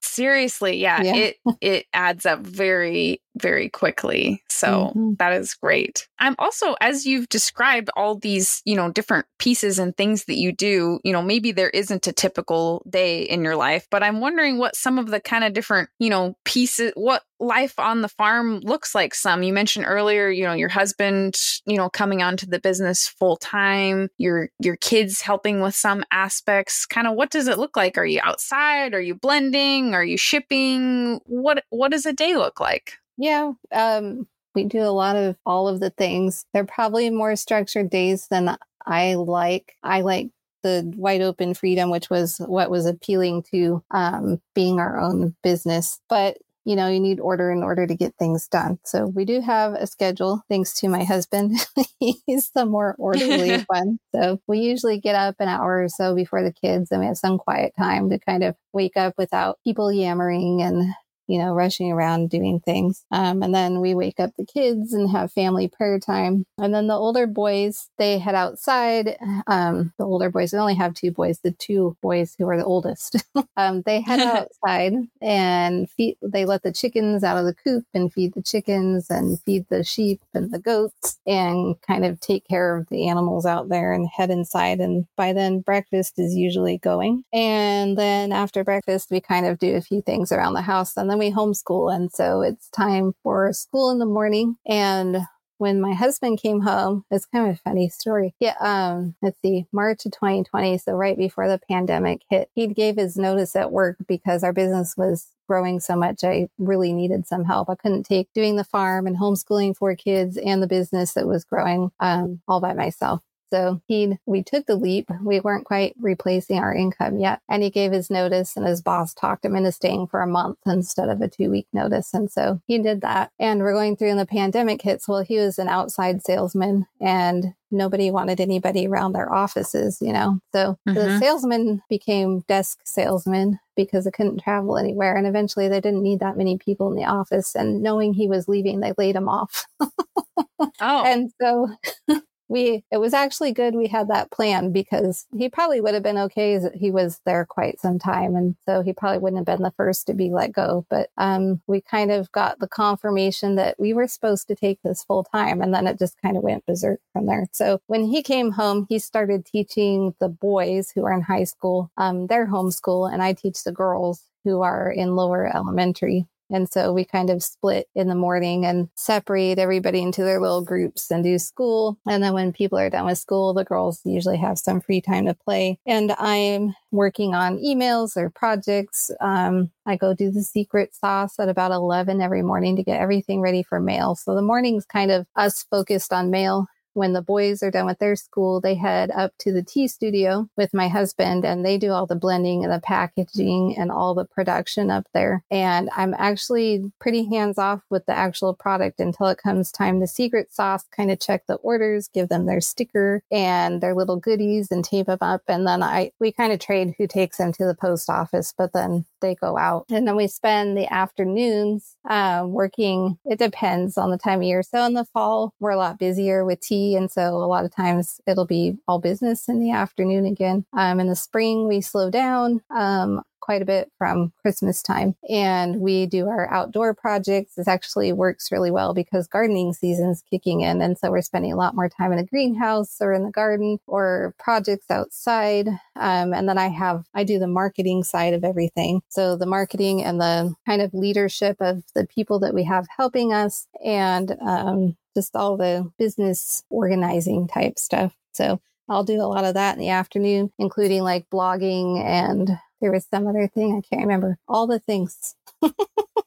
Seriously, yeah, yeah, it it adds up very very quickly. So mm-hmm. that is great. I'm also as you've described all these, you know, different pieces and things that you do, you know, maybe there isn't a typical day in your life, but I'm wondering what some of the kind of different, you know, pieces what life on the farm looks like some. You mentioned earlier, you know, your husband, you know, coming onto the business full time, your your kids helping with some aspects. Kind of what does it look like? Are you outside? Are you blending? Are you shipping? What what does a day look like? Yeah, um we do a lot of all of the things. They're probably more structured days than I like. I like the wide open freedom, which was what was appealing to um, being our own business. But you know, you need order in order to get things done. So we do have a schedule thanks to my husband. He's the more orderly one. So we usually get up an hour or so before the kids and we have some quiet time to kind of wake up without people yammering and you know, rushing around doing things. Um, and then we wake up the kids and have family prayer time. And then the older boys, they head outside. Um, the older boys, we only have two boys, the two boys who are the oldest. um, they head outside and feed, they let the chickens out of the coop and feed the chickens and feed the sheep and the goats and kind of take care of the animals out there and head inside. And by then, breakfast is usually going. And then after breakfast, we kind of do a few things around the house. And then we homeschool. And so it's time for school in the morning. And when my husband came home, it's kind of a funny story. Yeah, um, let's see, March of 2020, so right before the pandemic hit, he gave his notice at work because our business was growing so much. I really needed some help. I couldn't take doing the farm and homeschooling four kids and the business that was growing um, all by myself. So he, we took the leap. We weren't quite replacing our income yet. And he gave his notice and his boss talked him into staying for a month instead of a two week notice. And so he did that. And we're going through and the pandemic hits. Well, he was an outside salesman and nobody wanted anybody around their offices, you know. So mm-hmm. the salesman became desk salesman because it couldn't travel anywhere. And eventually they didn't need that many people in the office. And knowing he was leaving, they laid him off. oh. And so we it was actually good we had that plan because he probably would have been okay he was there quite some time and so he probably wouldn't have been the first to be let go. But um, we kind of got the confirmation that we were supposed to take this full time and then it just kind of went berserk from there. So when he came home he started teaching the boys who are in high school um, their homeschool and i teach the girls who are in lower elementary And so we kind of split in the morning and separate everybody into their little groups and do school. And then when people are done with school, the girls usually have some free time to play. And I'm working on emails or projects. Um, I go do the secret sauce at about 11 every morning to get everything ready for mail. So the morning's kind of us focused on mail when the boys are done with their school, they head up to the tea studio with my husband and they do all the blending and the packaging and all the production up there. And I'm actually pretty hands off with the actual product until it comes time the secret sauce, kind of check the orders, give them their sticker and their little goodies and tape them up. And then I, we kind of trade who takes them to the post office, but then they go out. And then we spend the afternoons uh, working. It depends on the time of year. So in the fall, we're a lot busier with tea and so a lot of times it'll be all business in the afternoon again. Um, in the spring, we slow down. Um, quite a bit from Christmas time. And we do our outdoor projects. This actually works really well because gardening season's kicking in. And so we're spending a lot more time in the greenhouse or in the garden or projects outside. Um, and then I have, I do the marketing side of everything. So the marketing and the kind of leadership of the people that we have helping us and um, just all the business organizing type stuff. So I'll do a lot of that in the afternoon, including like blogging and there was some other thing. I can't remember all the things.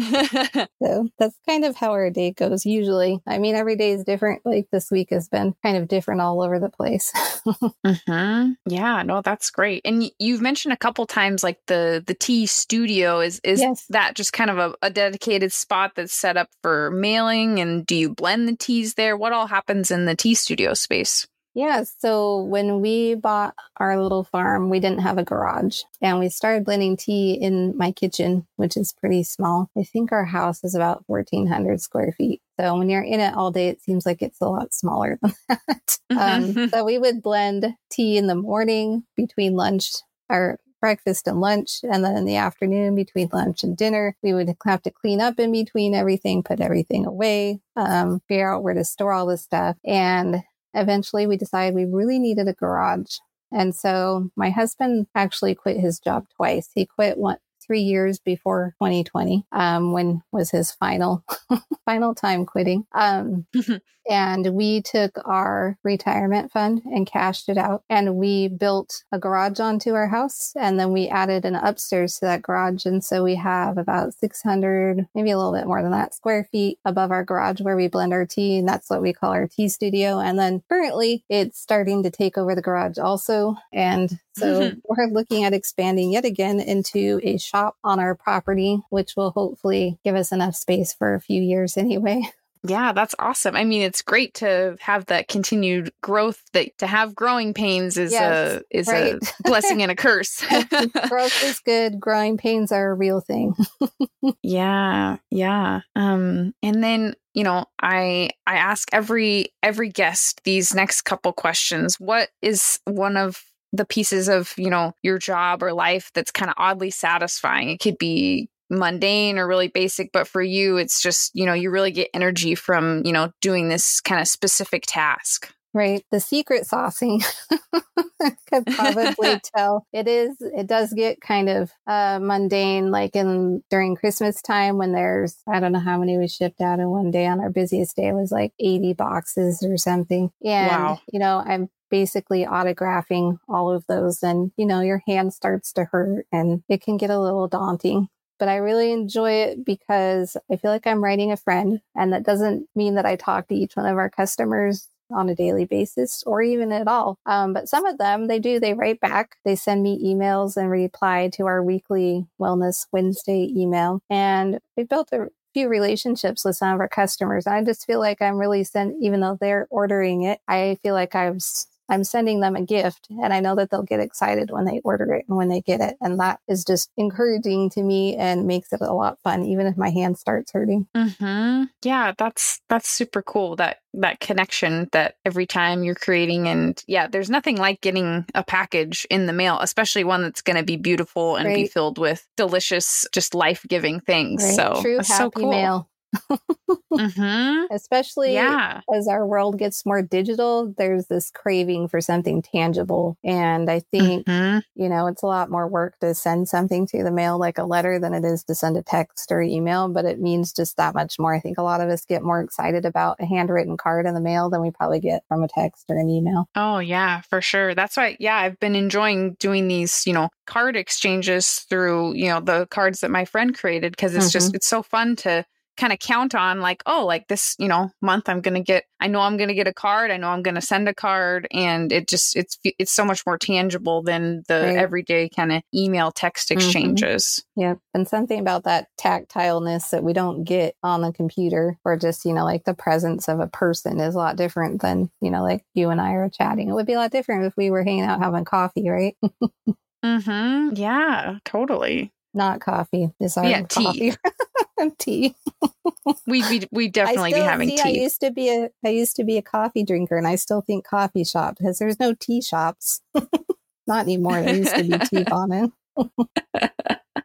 so that's kind of how our day goes usually. I mean, every day is different. Like this week has been kind of different all over the place. mm-hmm. Yeah, no, that's great. And you've mentioned a couple times like the the tea studio is is yes. that just kind of a, a dedicated spot that's set up for mailing? And do you blend the teas there? What all happens in the tea studio space? Yeah. So when we bought our little farm, we didn't have a garage and we started blending tea in my kitchen, which is pretty small. I think our house is about 1400 square feet. So when you're in it all day, it seems like it's a lot smaller than that. Mm-hmm. Um, so we would blend tea in the morning between lunch or breakfast and lunch. And then in the afternoon between lunch and dinner, we would have to clean up in between everything, put everything away, um, figure out where to store all this stuff. And eventually we decided we really needed a garage. And so my husband actually quit his job twice. He quit one, three years before 2020, um, when was his final final time quitting. Um, and we took our retirement fund and cashed it out, and we built a garage onto our house, and then we added an upstairs to that garage, and so we have about 600, maybe a little bit more than that, square feet above our garage where we blend our tea, and that's what we call our tea studio. And then currently, it's starting to take over the garage also, and so we're looking at expanding yet again into a shop on our property, which will hopefully give us enough space for a few years anyway. Yeah, that's awesome. I mean, it's great to have that continued growth. That to have growing pains is yes, a is right. a blessing and a curse. growth is good. Growing pains are a real thing. yeah, yeah. Um, and then you know, I I ask every every guest these next couple questions. What is one of the pieces of, you know, your job or life that's kind of oddly satisfying. It could be mundane or really basic, but for you, it's just, you know, you really get energy from, you know, doing this kind of specific task. Right. The secret saucing could probably tell. It is, it does get kind of uh, mundane, like in during Christmas time when there's, I don't know how many we shipped out in one day on our busiest day. It was like 80 boxes or something. And, wow. you know, I'm basically autographing all of those and you know your hand starts to hurt and it can get a little daunting but I really enjoy it because I feel like I'm writing a friend and that doesn't mean that I talk to each one of our customers on a daily basis or even at all. Um, but some of them, they do, they write back. They send me emails and reply to our weekly Wellness Wednesday email. And we've built a few relationships with some of our customers. I just feel like I'm really sent, even though they're ordering it, I feel like I've I'm sending them a gift and I know that they'll get excited when they order it and when they get it. And that is just encouraging to me and makes it a lot fun, even if my hand starts hurting. Mm-hmm. Yeah, that's, that's super cool. That, that connection that every time you're creating and yeah, there's nothing like getting a package in the mail, especially one that's going to be beautiful and right. be filled with delicious, just life giving things. Right. So true happy so cool. mail. Mm-hmm. Especially Yeah. as our world gets more digital, there's this craving for something tangible. And I think, Mhm. you know, it's a lot more work to send something to the mail like a letter than it is to send a text or email, but it means just that much more. I think a lot of us get more excited about a handwritten card in the mail than we probably get from a text or an email. Oh, yeah, for sure. That's why, yeah, I've been enjoying doing these, you know, card exchanges through, you know, the cards that my friend created because it's just, it's so fun to kind of count on like, oh, like this, you know, month I'm to get, I know I'm to get a card. I know I'm to send a card. And it just, it's, it's so much more tangible than the Right. everyday kind of email text Mhm. exchanges. Yep. And something about that tactileness that we don't get on the computer or just, you know, like the presence of a person is a lot different than, you know, like you and I are chatting. It would be a lot different if we were hanging out having coffee, right? Mm-hmm. Yeah, totally. Not coffee. It's our Yeah, tea. coffee. tea. We'd be, we'd definitely still, be having see, I used to be a I used to be a coffee drinker and I still think coffee shop because there's no tea shops. Not anymore. There used to be tea bombing.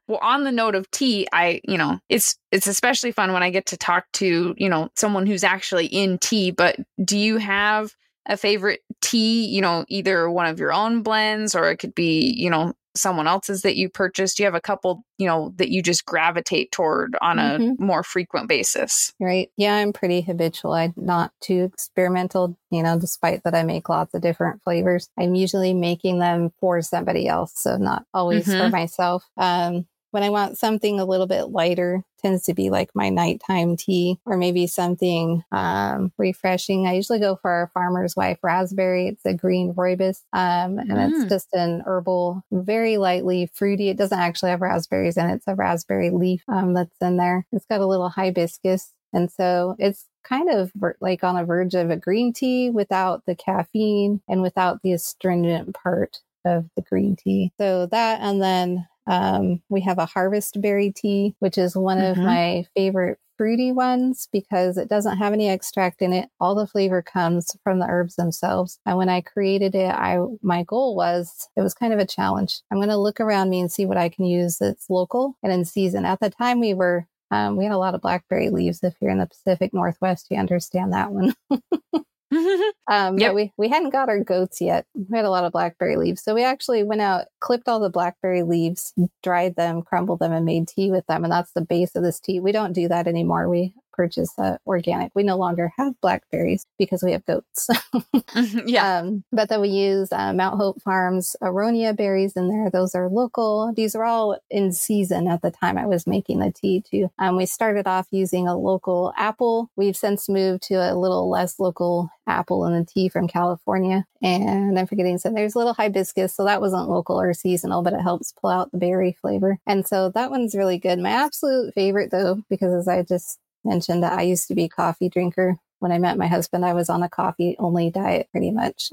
well on the note of tea i you know it's it's especially fun when i get to talk to you know someone who's actually in tea but do you have a favorite tea you know either one of your own blends or it could be you know someone else's that you purchased you have a couple you know that you just gravitate toward on a Mhm. more frequent basis Right. Yeah, I'm pretty habitual. I'm not too experimental, you know, despite that I make lots of different flavors. I'm usually making them for somebody else, so not always for Mhm. myself. Um, when I want something a little bit lighter, tends to be like my nighttime tea or maybe something um, refreshing. I usually go for our farmer's wife raspberry. It's a green rooibos, um, and Mm. it's just an herbal, very lightly fruity. It doesn't actually have raspberries in it. It's a raspberry leaf um, that's in there. It's got a little hibiscus. And so it's kind of like on a verge of a green tea without the caffeine and without the astringent part of the green tea. So that, and then um, we have a harvest berry tea, which is one of Mhm. my favorite fruity ones because it doesn't have any extract in it. All the flavor comes from the herbs themselves. And when I created it, I my goal was it was kind of a challenge. I'm going to look around me and see what I can use that's local and in season. At the time, we were um, we had a lot of blackberry leaves. If you're in the Pacific Northwest, you understand that one. Um, Yep. We, we hadn't got our goats yet. We had a lot of blackberry leaves. So we actually went out, clipped all the blackberry leaves, dried them, crumbled them, and made tea with them. And that's the base of this tea. We don't do that anymore. We purchase uh, organic. We no longer have blackberries because we have goats. yeah Um, but then we use uh, Mount Hope Farms aronia berries in there. Those are local. These are all in season at the time I was making the tea too. Um, we started off using a local apple. We've since moved to a little less local apple in the tea from California. And I'm forgetting so there's a little hibiscus. So that wasn't local or seasonal, but it helps pull out the berry flavor. And so that one's really good. My absolute favorite though, because as I just mentioned, that I used to be a coffee drinker when I met my husband, I was on a coffee only diet pretty much.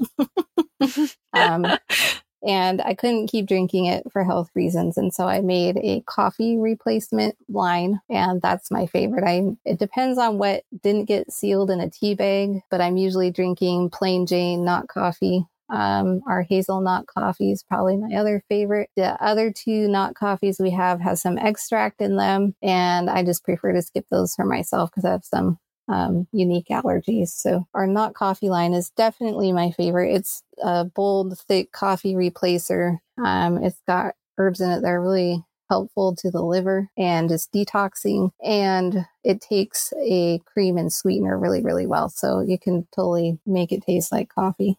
um, and I couldn't keep drinking it for health reasons. And so I made a coffee replacement line. And that's my favorite. I, it depends on what didn't get sealed in a tea bag, but I'm usually drinking plain Jane, not coffee. Um, our hazelnut coffee is probably my other favorite. The other two nut coffees we have has some extract in them, and I just prefer to skip those for myself because I have some um, unique allergies. So our nut coffee line is definitely my favorite. It's a bold, thick coffee replacer. Um, it's got herbs in it that are really helpful to the liver and just detoxing. And it takes a cream and sweetener really, really well. So you can totally make it taste like coffee.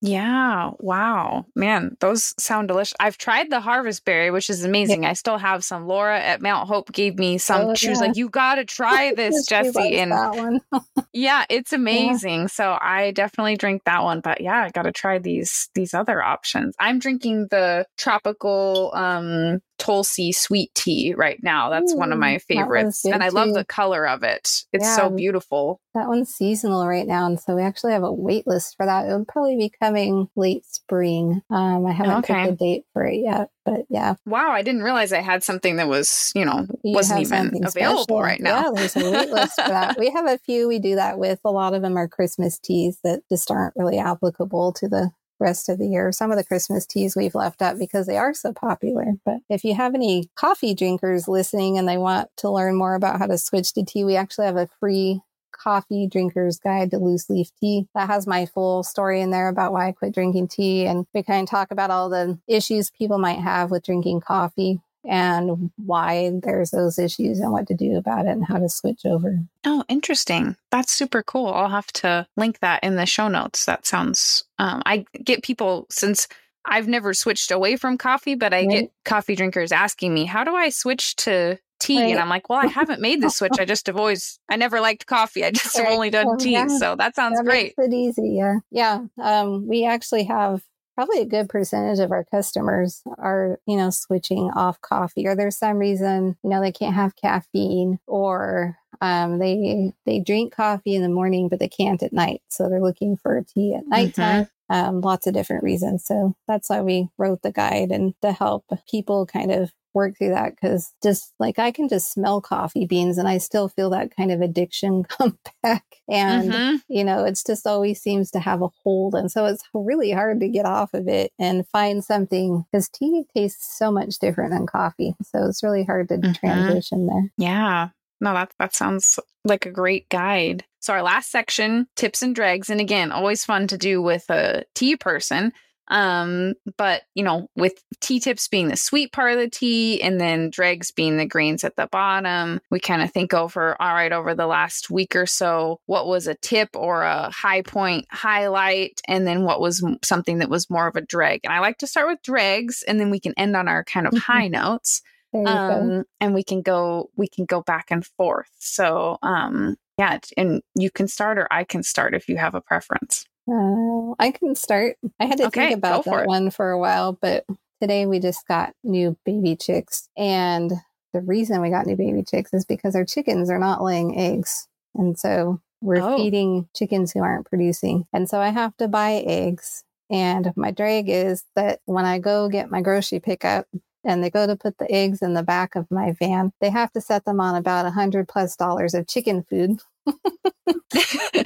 Yeah. Wow. Man, those sound delicious. I've tried the harvest berry, which is amazing. I still have some. Laura at Mount Hope gave me some. Oh, she was like, You got to try this, Jesse. And that one. yeah, it's amazing. So I definitely drink that one. But yeah, I got to try these these other options. I'm drinking the tropical um Tulsi sweet tea right now. That's one of my favorites. And I love too. the color of it. It's so beautiful. That one's seasonal right now, and so we actually have a wait list for that. It'll probably be coming late spring. Um, I haven't Okay. picked a date for it yet, but yeah, Wow, I didn't realize I had something that was, you know, you wasn't even available special. right now. Yeah, there's a wait list for that. We have a few we do that with. A lot of them are Christmas teas that just aren't really applicable to the rest of the year. Some of the Christmas teas we've left up because they are so popular. But if you have any coffee drinkers listening and they want to learn more about how to switch to tea, we actually have a free coffee drinker's guide to loose leaf tea that has my full story in there about why I quit drinking tea. And we kind of talk about all the issues people might have with drinking coffee and why there's those issues and what to do about it and how to switch over. Oh, interesting. That's super cool. I'll have to link that in the show notes. That sounds, um, I get people since I've never switched away from coffee, but I right. get coffee drinkers asking me, how do I switch to tea? Right. And I'm like, well, I haven't made the switch. I just have always, I never liked coffee. I just right. have only done oh, tea. Yeah. So that sounds that great. Makes it easy. Yeah. Yeah. Um, we actually have probably a good percentage of our customers are, you know, switching off coffee or there's some reason, you know, they can't have caffeine or um, they they drink coffee in the morning, but they can't at night. So they're looking for tea at nighttime. Mm-hmm. Um, lots of different reasons. So that's why we wrote the guide and to help people kind of work through that because just like I can just smell coffee beans and I still feel that kind of addiction come back. And, mm-hmm. you know, it's just always seems to have a hold. And so it's really hard to get off of it and find something because tea tastes so much different than coffee. So it's really hard to mm-hmm. transition there. Yeah. No, that that sounds like a great guide. So our last section, tips and dregs, and again, always fun to do with a tea person. Um, but you know, with tea tips being the sweet part of the tea and then dregs being the grains at the bottom, we kind of think over, all right, over the last week or so, what was a tip or a high point highlight, and then what was something that was more of a dreg. And I like to start with dregs, and then we can end on our kind of high notes. Um, and we can go we can go back and forth. So um yeah, and you can start or I can start if you have a preference. Uh, I can start. I had to okay, think about that one for a while, but today we just got new baby chicks. And the reason we got new baby chicks is because our chickens are not laying eggs. And so we're oh. feeding chickens who aren't producing. And so I have to buy eggs. And my drag is that when I go get my grocery pickup, and they go to put the eggs in the back of my van, they have to set them on about a hundred plus dollars of chicken food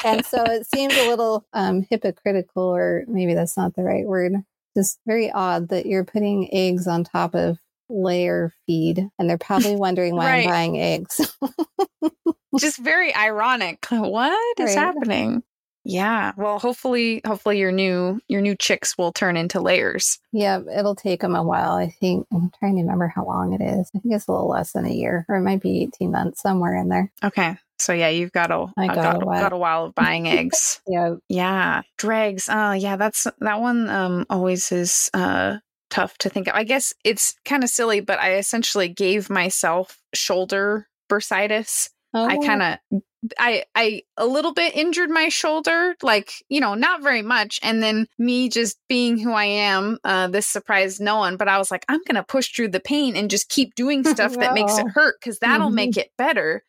and so it seems a little um, hypocritical, or maybe that's not the right word. Just very odd that you're putting eggs on top of layer feed, and they're probably wondering why right. I'm buying eggs. Just very ironic. What is right. happening? Yeah. Well, hopefully, hopefully your new your new chicks will turn into layers. Yeah, it'll take them a while. I think I'm trying to remember how long it is. I think it's a little less than a year, or it might be 18 months somewhere in there. Okay. So yeah, you've got a I got, got, a, while. got a while of buying eggs. yeah. Yeah. Dregs. Oh, yeah, that's that one um always is uh tough to think of. I guess it's kind of silly, but I essentially gave myself shoulder bursitis. Oh. I kind of I I a little bit injured my shoulder, like, you know, not very much. And then me just being who I am, uh, this surprised no one, but I was like, I'm gonna push through the pain and just keep doing stuff that makes it hurt because that'll mm-hmm. make it better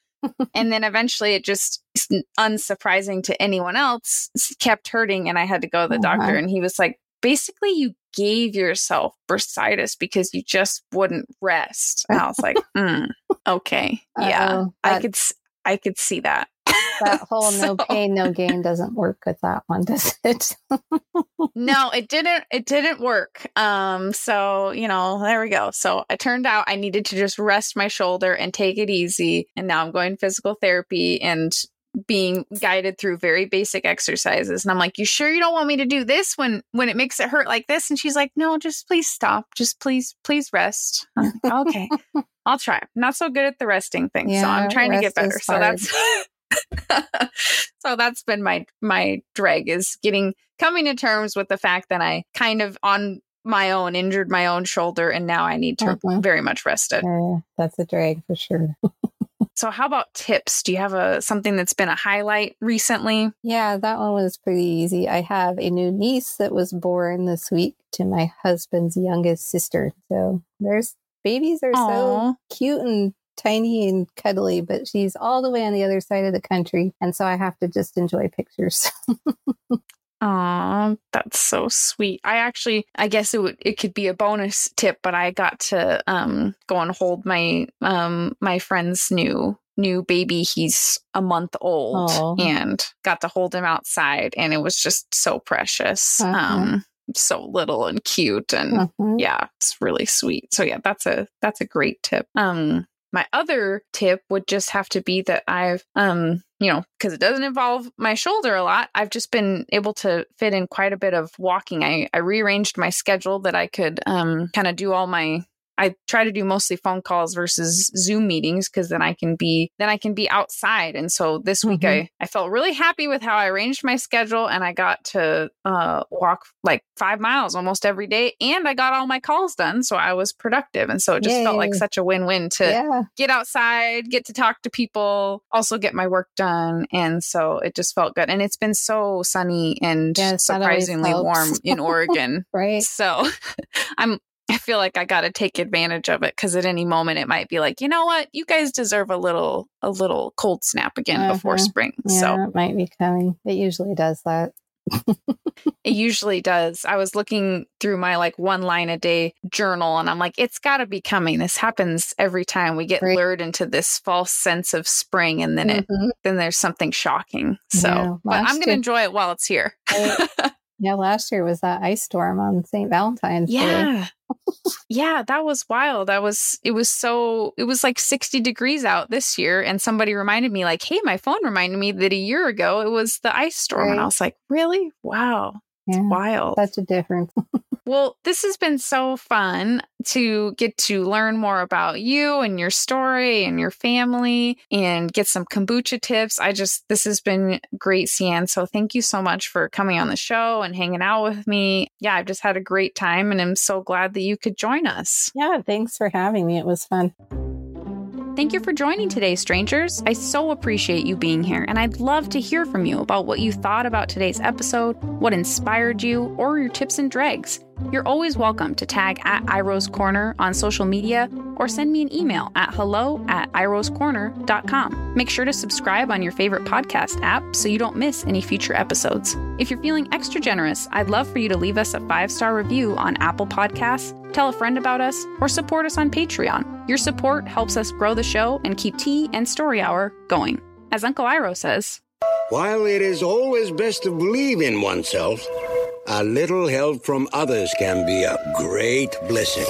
and then eventually it just unsurprising to anyone else kept hurting and i had to go to the uh-huh. doctor and he was like basically you gave yourself bursitis because you just wouldn't rest. And i was like mm, okay. Yeah i could i could see that that whole so, no pain no gain doesn't work with that one does it? No it didn't it didn't work um so you know there we go. So it turned out i needed to just rest my shoulder and take it easy and now i'm going physical therapy and being guided through very basic exercises and i'm like you sure you don't want me to do this when when it makes it hurt like this? And she's like no just please stop. Just please please rest. Like, okay i'll try. Not so good at the resting thing yeah, so i'm trying to get better. so that's so that's been my my drag is getting coming to terms with the fact that I kind of on my own injured my own shoulder and now I need to uh-huh. very much rest it. Uh, that's a drag for sure. so how about tips? Do you have a something that's been a highlight recently? Yeah, that one was pretty easy. I have a new niece that was born this week to my husband's youngest sister. So there's babies are Aww. so cute and tiny and cuddly, but she's all the way on the other side of the country. And so I have to just enjoy pictures. Aw, that's so sweet. I actually, I guess it would, it could be a bonus tip, but I got to um go and hold my um my friend's new new baby. He's a month old Aww. and got to hold him outside, and it was just so precious. Uh-huh. Um, so little and cute and Mhm. yeah, it's really sweet. So yeah, that's a that's a great tip. Um my other tip would just have to be that I've um you know, because it doesn't involve my shoulder a lot, I've just been able to fit in quite a bit of walking. I, I rearranged my schedule that I could um, kind of do all my I try to do mostly phone calls versus Zoom meetings because then I can be then I can be outside. And so this week Mhm. I I felt really happy with how I arranged my schedule and I got to uh, walk like five miles almost every day and I got all my calls done. So I was productive. And so it just felt like such a win win to yeah. get outside, get to talk to people, also get my work done. And so it just felt good. And it's been so sunny and Yes, surprisingly warm in Oregon. Right. So I'm I feel like I got to take advantage of it cuz at any moment it might be like, "You know what? You guys deserve a little a little cold snap again before Uh-huh. spring." Yeah, So it might be coming. It usually does that. it usually does. I was looking through my like one line a day journal and I'm like, it's got to be coming. This happens every time we get Right. lured into this false sense of spring and then it Mhm. then there's something shocking. So, Yeah, but I'm going to enjoy it while it's here. Yeah, last year was that ice storm on St. Valentine's Day. yeah. yeah, that was wild. I was it was so it was like 60 degrees out this year and somebody reminded me like, "Hey, my phone reminded me that a year ago it was the ice storm." And I was like, "Really? Wow. Yeah, Wild." such a difference. Well, this has been so fun to get to learn more about you and your story and your family and get some kombucha tips. I just, this has been great, Cian. So thank you so much for coming on the show and hanging out with me. Yeah, I've just had a great time and I'm so glad that you could join us. Yeah, thanks for having me. It was fun. Thank you for joining today, strangers. I so appreciate you being here, and I'd love to hear from you about what you thought about today's episode, what inspired you, or your tips and dregs. You're always welcome to tag at Iroh's Corner on social media or send me an email at hello at irohscorner.com. Make sure to subscribe on your favorite podcast app so you don't miss any future episodes. If you're feeling extra generous, I'd love for you to leave us a five star review on Apple Podcasts, tell a friend about us, or support us on Patreon. Your support helps us grow the show and keep Tea and Story Hour going. As Uncle Iroh says, While it is always best to believe in oneself, a little help from others can be a great blessing.